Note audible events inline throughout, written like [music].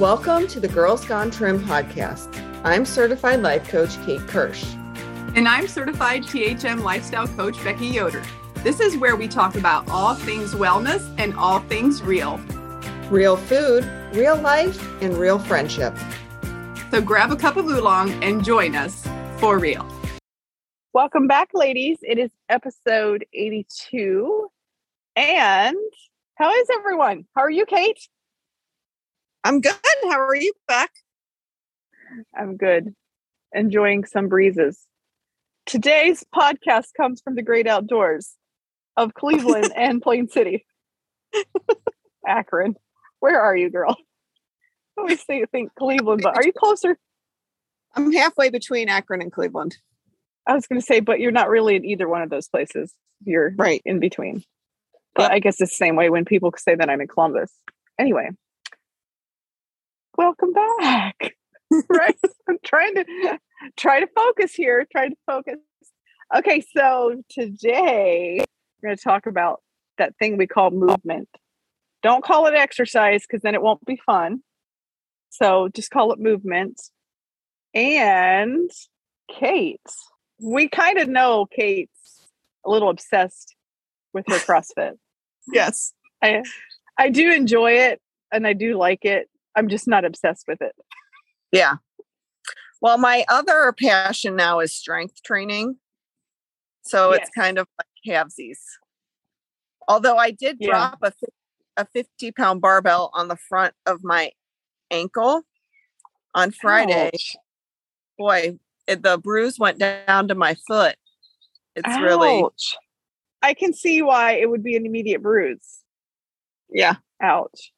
Welcome to the Girls Gone Trim podcast. I'm certified life coach Kate Kirsch. And I'm certified THM lifestyle coach Becky Yoder. This is where we talk about all things wellness and all things real. Real food, real life, and real friendship. So grab a cup of oolong and join us for real. Welcome back, ladies. It is episode 82. And how is everyone? How are you, Kate? I'm good. How are you, Beck? I'm good. Enjoying some breezes. Today's podcast comes from the great outdoors of Cleveland [laughs] and Plain City. Akron. Where are you, girl? I always say, think Cleveland, but are you closer? I'm halfway between Akron and Cleveland. I was going to say, but you're not really in either one of those places. You're right in between. But yep. I guess it's the same way when people say that I'm in Columbus. Anyway, welcome back. [laughs] right? [laughs] I'm trying to try to focus here, trying to focus. Okay, so today we're going to talk about that thing we call movement. Don't call it exercise because then it won't be fun. So just call it movement. And Kate, we kind of know Kate's a little obsessed with her [laughs] CrossFit. yes. I I do enjoy it and I do like it. I'm just not obsessed with it. Yeah. Well, my other passion now is strength training. So yes. it's kind of like halvesies. Although I did yeah. drop a, a 50 pound barbell on the front of my ankle on Friday. Ouch. Boy, it, the bruise went down to my foot. It's Ouch. really. I can see why it would be an immediate bruise. Yeah. Ouch.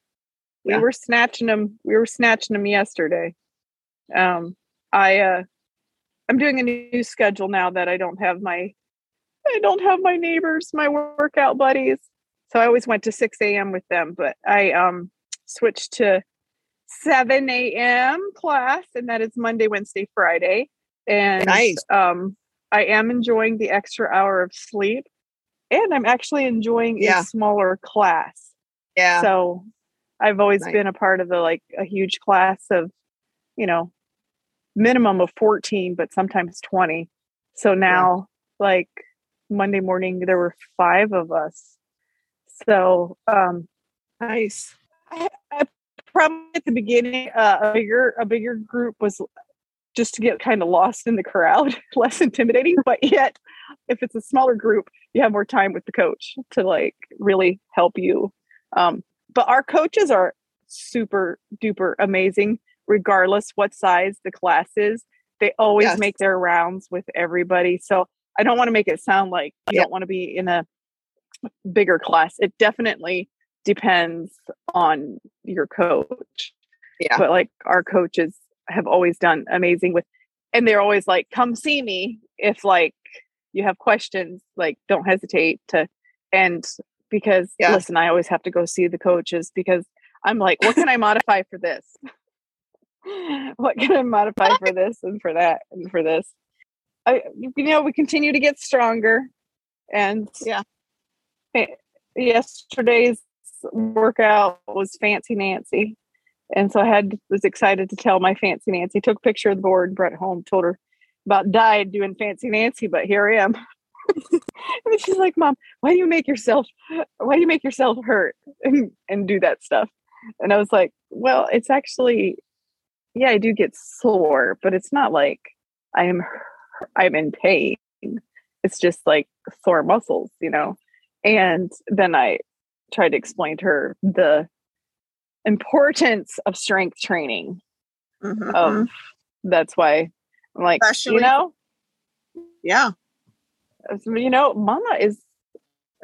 We yeah. were snatching them. We were snatching them yesterday. Um, I uh, I'm doing a new schedule now that I don't have my I don't have my neighbors, my workout buddies. So I always went to 6 a.m. with them, but I um switched to 7 a.m. class, and that is Monday, Wednesday, Friday. And nice. um, I am enjoying the extra hour of sleep, and I'm actually enjoying yeah. a smaller class. Yeah. So I've always nice. been a part of the like a huge class of, you know, minimum of 14, but sometimes 20. So now, yeah. like Monday morning, there were five of us. So, um, nice. I, I probably at the beginning, uh, a bigger a bigger group was just to get kind of lost in the crowd, [laughs] less intimidating. But yet, if it's a smaller group, you have more time with the coach to like really help you. Um, but our coaches are super duper amazing, regardless what size the class is. They always yes. make their rounds with everybody. So I don't want to make it sound like you don't want to be in a bigger class. It definitely depends on your coach. Yeah. But like our coaches have always done amazing with and they're always like, come see me if like you have questions, like don't hesitate to and because yeah. listen, I always have to go see the coaches because I'm like, what can I modify for this? [laughs] what can I modify for [laughs] this and for that and for this? I you know, we continue to get stronger and yeah. Yesterday's workout was Fancy Nancy. And so I had was excited to tell my Fancy Nancy, took a picture of the board, brought it home, told her about died doing Fancy Nancy, but here I am. [laughs] and she's like, Mom, why do you make yourself why do you make yourself hurt and, and do that stuff? And I was like, Well, it's actually yeah, I do get sore, but it's not like I am I'm in pain. It's just like sore muscles, you know. And then I tried to explain to her the importance of strength training. Mm-hmm. Um, that's why I'm like, Especially, you know, yeah, you know, Mama is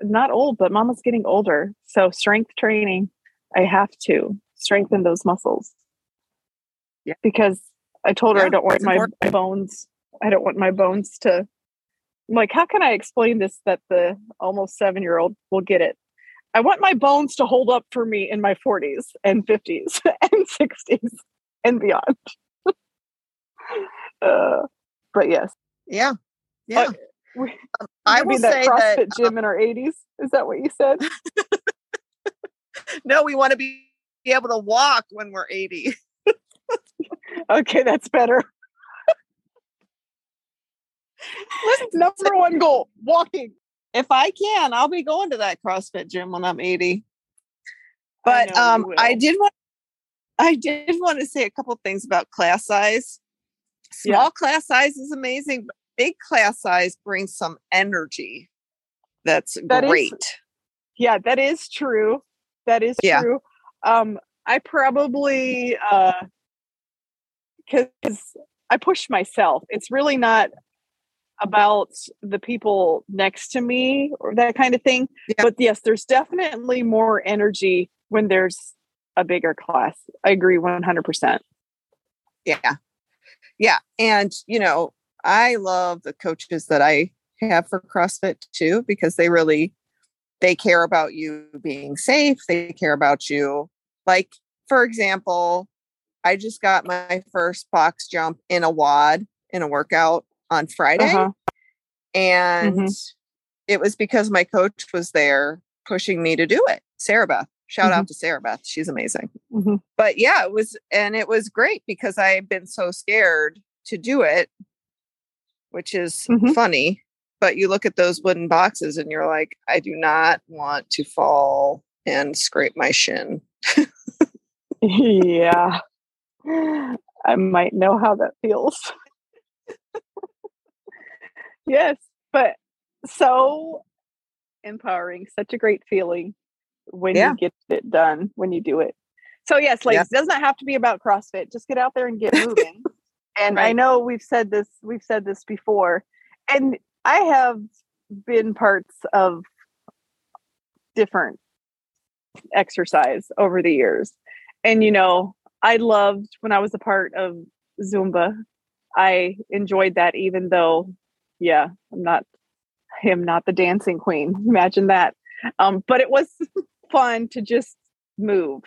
not old, but Mama's getting older. So strength training, I have to strengthen those muscles. Yeah, because I told her yeah, I don't want my important. bones. I don't want my bones to. I'm like, how can I explain this that the almost seven year old will get it? I want my bones to hold up for me in my 40s and 50s [laughs] and 60s and beyond. [laughs] uh, but yes. Yeah. Yeah. Uh, we, um, I will that say CrossFit that, gym um, in our 80s. Is that what you said? [laughs] no, we want to be be able to walk when we're 80. [laughs] okay, that's better. Number one goal walking. If I can, I'll be going to that CrossFit gym when I'm 80. But I um, I did want I did want to say a couple things about class size. Small yeah. class size is amazing, big class size brings some energy. That's that great. Is, yeah, that is true. That is yeah. true. Um, I probably uh because I push myself. It's really not about the people next to me or that kind of thing. Yeah. But yes, there's definitely more energy when there's a bigger class. I agree 100%. Yeah. Yeah. And, you know, I love the coaches that I have for CrossFit too, because they really, they care about you being safe. They care about you. Like, for example, I just got my first box jump in a WOD in a workout on Friday. Uh-huh. And mm-hmm. it was because my coach was there pushing me to do it, Sarah Beth. Shout mm-hmm. out to Sarah Beth. She's amazing. Mm-hmm. But yeah, it was, and it was great because I had been so scared to do it, which is mm-hmm. funny. But you look at those wooden boxes and you're like, I do not want to fall and scrape my shin. [laughs] yeah. I might know how that feels. yes, but so empowering, such a great feeling when yeah. you get it done, when you do it. So yes, ladies, yeah. it does not have to be about CrossFit. Just get out there and get moving. And right. I know we've said this, we've said this before. And I have been parts of different exercise over the years. And you know, I loved when I was a part of Zumba. I enjoyed that even though yeah, I'm not him not the dancing queen. [laughs] Imagine that. Um, but it was [laughs] fun to just move.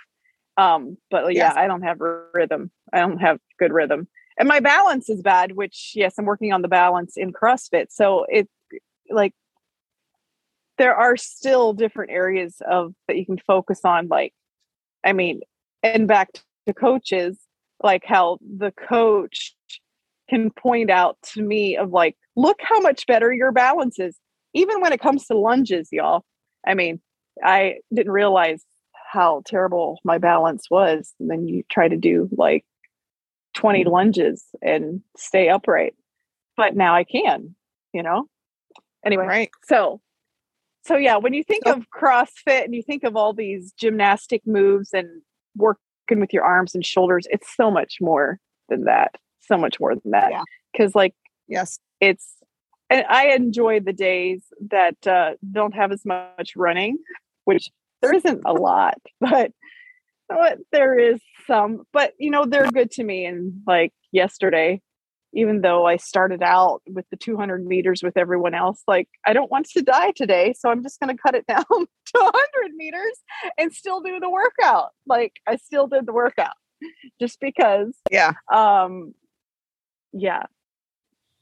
Um, but yeah, yes. I don't have rhythm. I don't have good rhythm. And my balance is bad, which yes, I'm working on the balance in CrossFit. So it like there are still different areas of that you can focus on. Like, I mean, and back to coaches, like how the coach can point out to me of like, look how much better your balance is, even when it comes to lunges, y'all. I mean, I didn't realize how terrible my balance was. And then you try to do like 20 mm-hmm. lunges and stay upright. But now I can, you know? Anyway, right. so so yeah, when you think so, of CrossFit and you think of all these gymnastic moves and working with your arms and shoulders, it's so much more than that. So much more than that. Because yeah. like yes, it's and I enjoy the days that uh, don't have as much running which there isn't a lot, [laughs] but there is some. But you know, they're good to me. And like yesterday, even though I started out with the 200 meters with everyone else, like I don't want to die today, so I'm just going to cut it [laughs] down to 100 meters and still do the workout. Like I still did the workout just because. Yeah. Um. Yeah.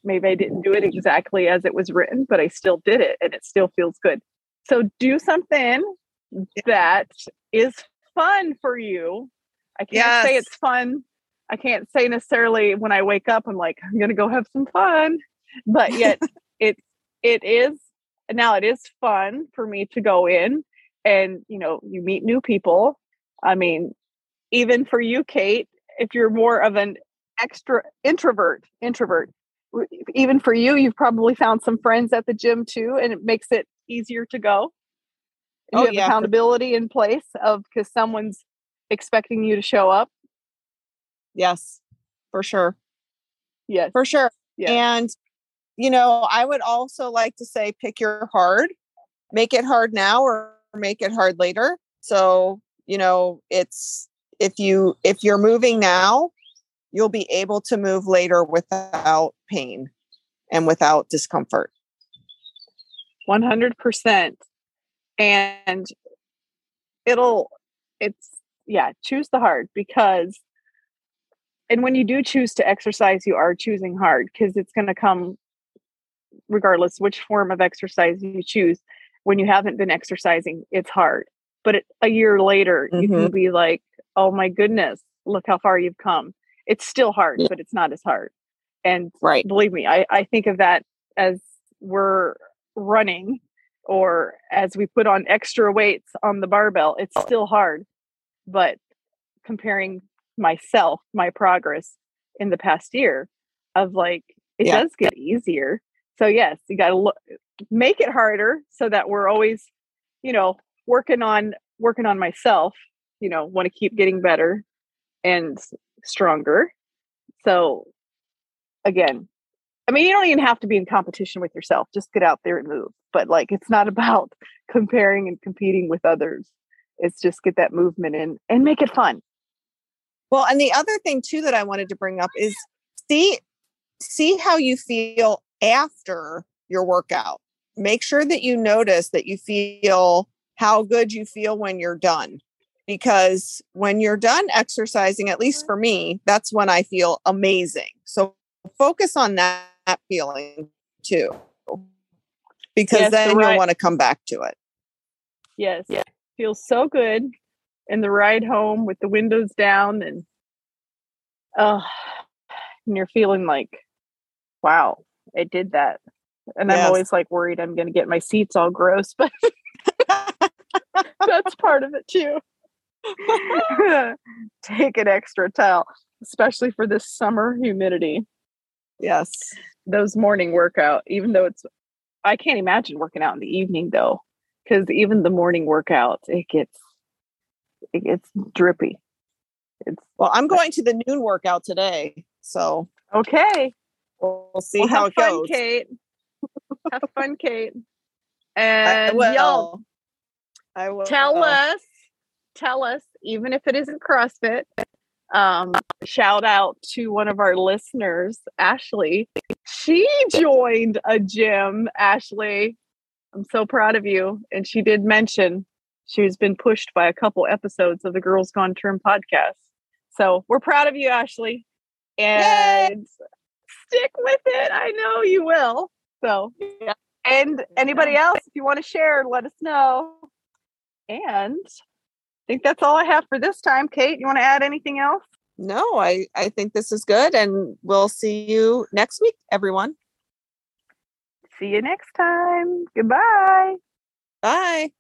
Maybe I didn't do it exactly as it was written, but I still did it, and it still feels good. So do something that is fun for you. I can't yes. say it's fun. I can't say necessarily when I wake up, I'm like, I'm gonna go have some fun. But yet [laughs] it it is now it is fun for me to go in and you know, you meet new people. I mean, even for you, Kate, if you're more of an extra introvert, introvert, even for you, you've probably found some friends at the gym too, and it makes it easier to go. You oh, have yeah. accountability in place of because someone's expecting you to show up. Yes, for sure. Yes, for sure. Yes. And you know, I would also like to say pick your hard, make it hard now or make it hard later. So, you know, it's if you if you're moving now, you'll be able to move later without pain and without discomfort. 100% and it'll it's yeah choose the hard because and when you do choose to exercise you are choosing hard because it's going to come regardless which form of exercise you choose when you haven't been exercising it's hard but it, a year later mm-hmm. you can mm-hmm. be like oh my goodness, look how far you've come. It's still hard, yeah. but it's not as hard. And right. believe me, I, I think of that as we're running or as we put on extra weights on the barbell, it's oh. still hard. But comparing myself, my progress in the past year of like, it yeah. does get easier. So, yes, you got to look, make it harder so that we're always, you know, working on working on myself you know want to keep getting better and stronger so again i mean you don't even have to be in competition with yourself just get out there and move but like it's not [laughs] about comparing and competing with others. It's just get that movement in and make it fun. Well and the other thing too that i wanted to bring up is see see how you feel after your workout. Make sure that you notice that you feel how good you feel when you're done because when you're done exercising, at least for me, that's when I feel amazing. So focus on that, that feeling too, because yes, then you'll want to come back to it. Yes. Yeah. Feels so good in the ride home with the windows down and uh and you're feeling like, wow, I did that. And yes. I'm always like worried I'm gonna get my seats all gross, but [laughs] that's part of it too. [laughs] Take an extra towel, especially for this summer humidity. Yes. Those morning workout, even though it's, I can't imagine working out in the evening though, because even the morning workout, it gets, it gets drippy. It's well, I'm going to the noon workout today, so okay, we'll, we'll see well, how it fun, goes. Kate, have [laughs] fun, Kate, and y'all, I will tell uh us tell us, even if it isn't CrossFit. Um, shout out to one of our listeners, Ashley. She joined a gym, Ashley. I'm so proud of you. And she did mention she's been pushed by a couple episodes of the Girls Gone Trim podcast. So we're proud of you, Ashley. And Yay! stick with it. I know you will. So, yeah. and anybody else, if you want to share, let us know. And think that's all I have for this time. Kate, you want to add anything else? No, I, I think this is good. And we'll see you next week, everyone. See you next time. Goodbye. Bye.